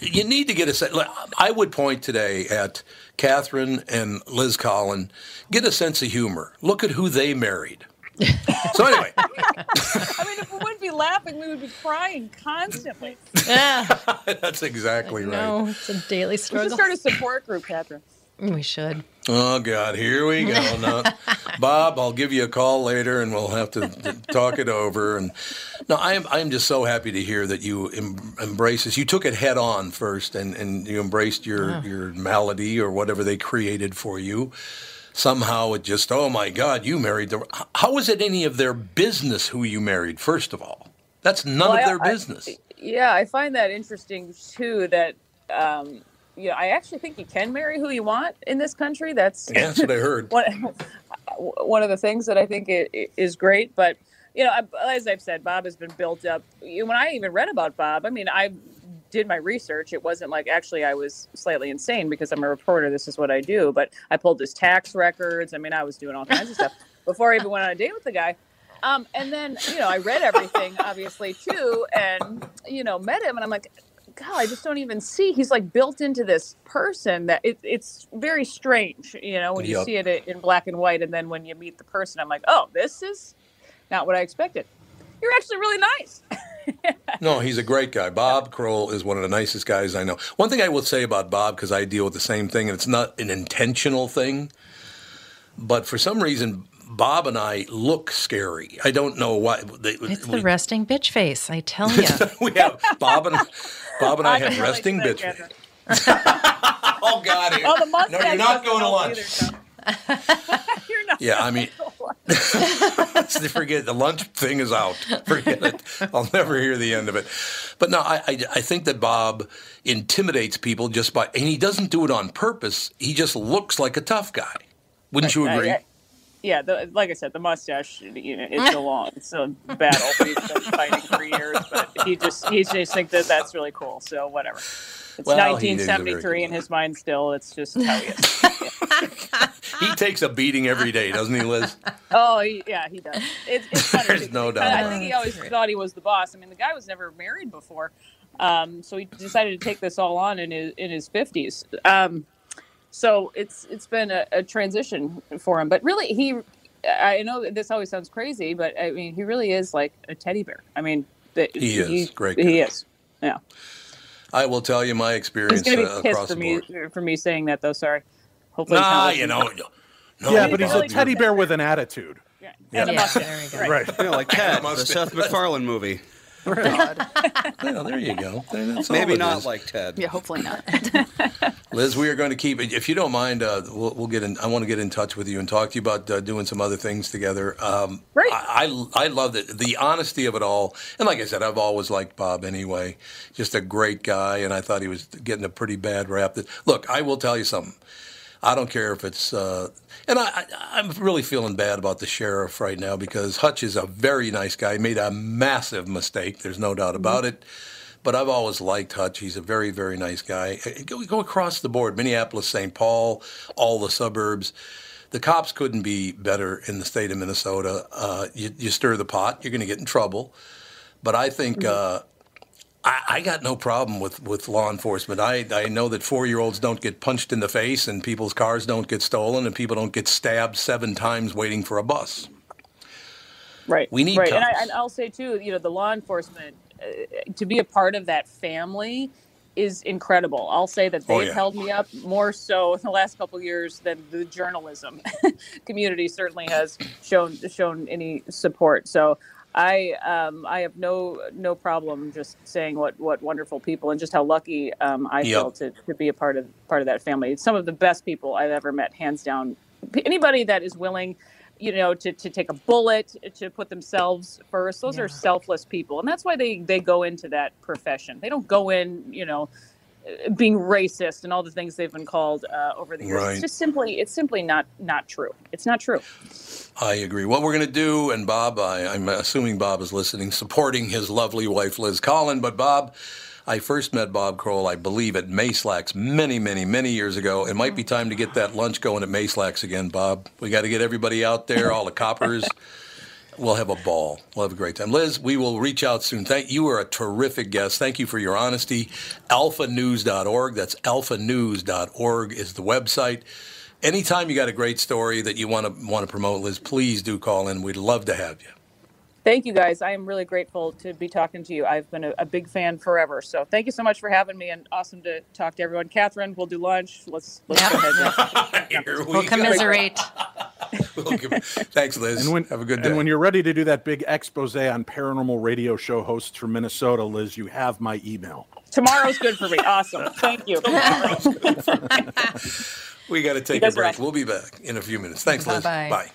you need to get a sense. I would point today at Catherine and Liz Collin. Get a sense of humor. Look at who they married. So anyway,
I mean, if we wouldn't be laughing, we would be crying constantly.
yeah,
that's exactly right.
no, it's a daily
We should start a support group, Catherine.
We should.
Oh God, here we go. No, Bob, I'll give you a call later, and we'll have to talk it over. And no, I am I am just so happy to hear that you em- embrace this. You took it head on first, and, and you embraced your
Yeah.
your malady or whatever they created for you. Somehow it just, oh my God, you married the. How is it any of their business who you married? First of all, that's none
Well,
of their
I-
business.
Yeah, I find that interesting too. That um, you know, I actually think you can marry who you want in this country. That's
Yeah, that's what I heard.
one, one of the things that I think i- i- is great. But you know, I- as I've said, Bob has been built up. When I even read about Bob, I mean, I did my research. It wasn't like actually I was slightly insane because I'm a reporter. This is what I do. But I pulled his tax records. I mean, I was doing all kinds of stuff before I even went on a date with the guy. Um, and then you know, I read everything obviously too, and you know, met him, and I'm like, God, I just don't even see. He's like built into this person that it, it's very strange, you know, when you
Yep.
see it in black and white, and then when you meet the person, I'm like, oh, this is not what I expected. You're actually really nice.
No, he's a great guy. Bob Kroll is one of the nicest guys I know. One thing I will say about Bob, because I deal with the same thing, and it's not an intentional thing, but for some reason, Bob and I look scary. I don't know why. They,
It's
we,
the resting bitch face. I tell you.
we have Bob and Bob and I,
I
have
can
resting
to
bitch.
Catherine.
oh God!
Oh, the mustache.
No, you're not going to lunch.
either, Tom. you're not.
Yeah, I mean, forget the lunch thing is out. Forget it. I'll never hear the end of it. But no, I, I, I think that Bob intimidates people just by, and he doesn't do it on purpose. He just looks like a tough guy. Wouldn't you
I-
agree?
I- yeah, the, like I said, the mustache, you know, it's a long, it's a battle. We've been fighting for years, but he just, he just think that that's really cool. So whatever. It's
Well, he is a very
1973 in his mind still. It's just how he is.
He takes a beating every day, doesn't he, Liz?
Oh, he, yeah, he does. It's, it's funny,
There's no doubt
I think he always thought he was the boss. I mean, the guy was never married before, um, so he decided to take this all on in his in his fifties. Um, so it's it's been a, a transition for him, but really he. I know that this always sounds crazy, but I mean, he really is like a teddy bear. I mean, the,
He is. Great
He is. Yeah.
I will tell you my
He's
experience
gonna be
uh,
pissed
across
for
the
me for me saying that though. Sorry. Hopefully, he's
Nah, you know. No,
yeah, but he's a teddy bear with an attitude.
And a
Yeah,
mustache.
there you go.
Right.
Right.
You like Ted, the Seth MacFarlane movie.
Yeah, there you go. That's
Maybe not
is.
like Ted.
Yeah, hopefully not.
Liz, we are going to keep it. If you don't mind, uh, we'll, we'll get in. I want to get in touch with you and talk to you about uh, doing some other things together. Um,
Great.
I, I I love it, the honesty of it all. And like I said, I've always liked Bob anyway. Just a great guy, and I thought he was getting a pretty bad rap. That look, I will tell you something. I don't care if it's, uh, and I, I'm really feeling bad about the sheriff right now because Hutch is a very nice guy. He made a massive mistake. There's no doubt about it. But I've always liked Hutch. He's a very, very nice guy. Uh, Go, go across the board Minneapolis, St. Paul, all the suburbs. The cops couldn't be better in the state of Minnesota. Uh, you, you stir the pot, you're going to get in trouble. But I think uh, I, I got no problem with, with law enforcement. I, I know that four year olds don't get punched in the face, and people's cars don't get stolen, and people don't get stabbed seven times waiting for a bus.
Right.
We need
right, and, I,
cops.
and I'll say too, you know, the law enforcement uh, to be a part of that family is incredible. I'll say that
Oh,
they've
yeah.
held me up more so in the last couple of years than the journalism community certainly has shown shown any support. So I um, I have no no problem just saying what what wonderful people and just how lucky um, I
Yep.
feel to, to be a part of part of that family. Some of the best people I've ever met, hands down. Anybody that is willing you know to, to take a bullet to put themselves first those
Yeah.
are selfless people and that's why they they go into that profession they don't go in you know being racist and all the things they've been called uh, over the years
Right.
it's just simply it's simply not not true it's not true
I agree. What we're going to do, and Bob, I, I'm assuming Bob is listening, supporting his lovely wife, Liz Collin. But Bob, I first met Bob Kroll, I believe, at Mayslack's many, many, many years ago. It might be time to get that lunch going at Mayslack's again, Bob. We got to get everybody out there, all the coppers. We'll have a ball. We'll have a great time. Liz, we will reach out soon. Thank you. are a terrific guest. Thank you for your honesty. Alphanews.org. That's alphanews.org is the website. Anytime you got a great story that you want to want to promote, Liz, please do call in. We'd love to have you.
Thank you guys i am really grateful to be talking to you i've been a, a big fan forever so thank you so much for having me and awesome to talk to everyone catherine we'll do lunch let's let's go ahead
Here we
We'll
go.
commiserate.
We'll give- Thanks, Liz.
And when,
have a good day.
And when you're ready to do that big expose on paranormal radio show hosts from Minnesota, Liz, you have my email.
tomorrow's good for me awesome thank you
we got to take a
guys
break.
awesome.
We'll be back in a few minutes. Thanks, Liz.
Bye-bye.
Bye.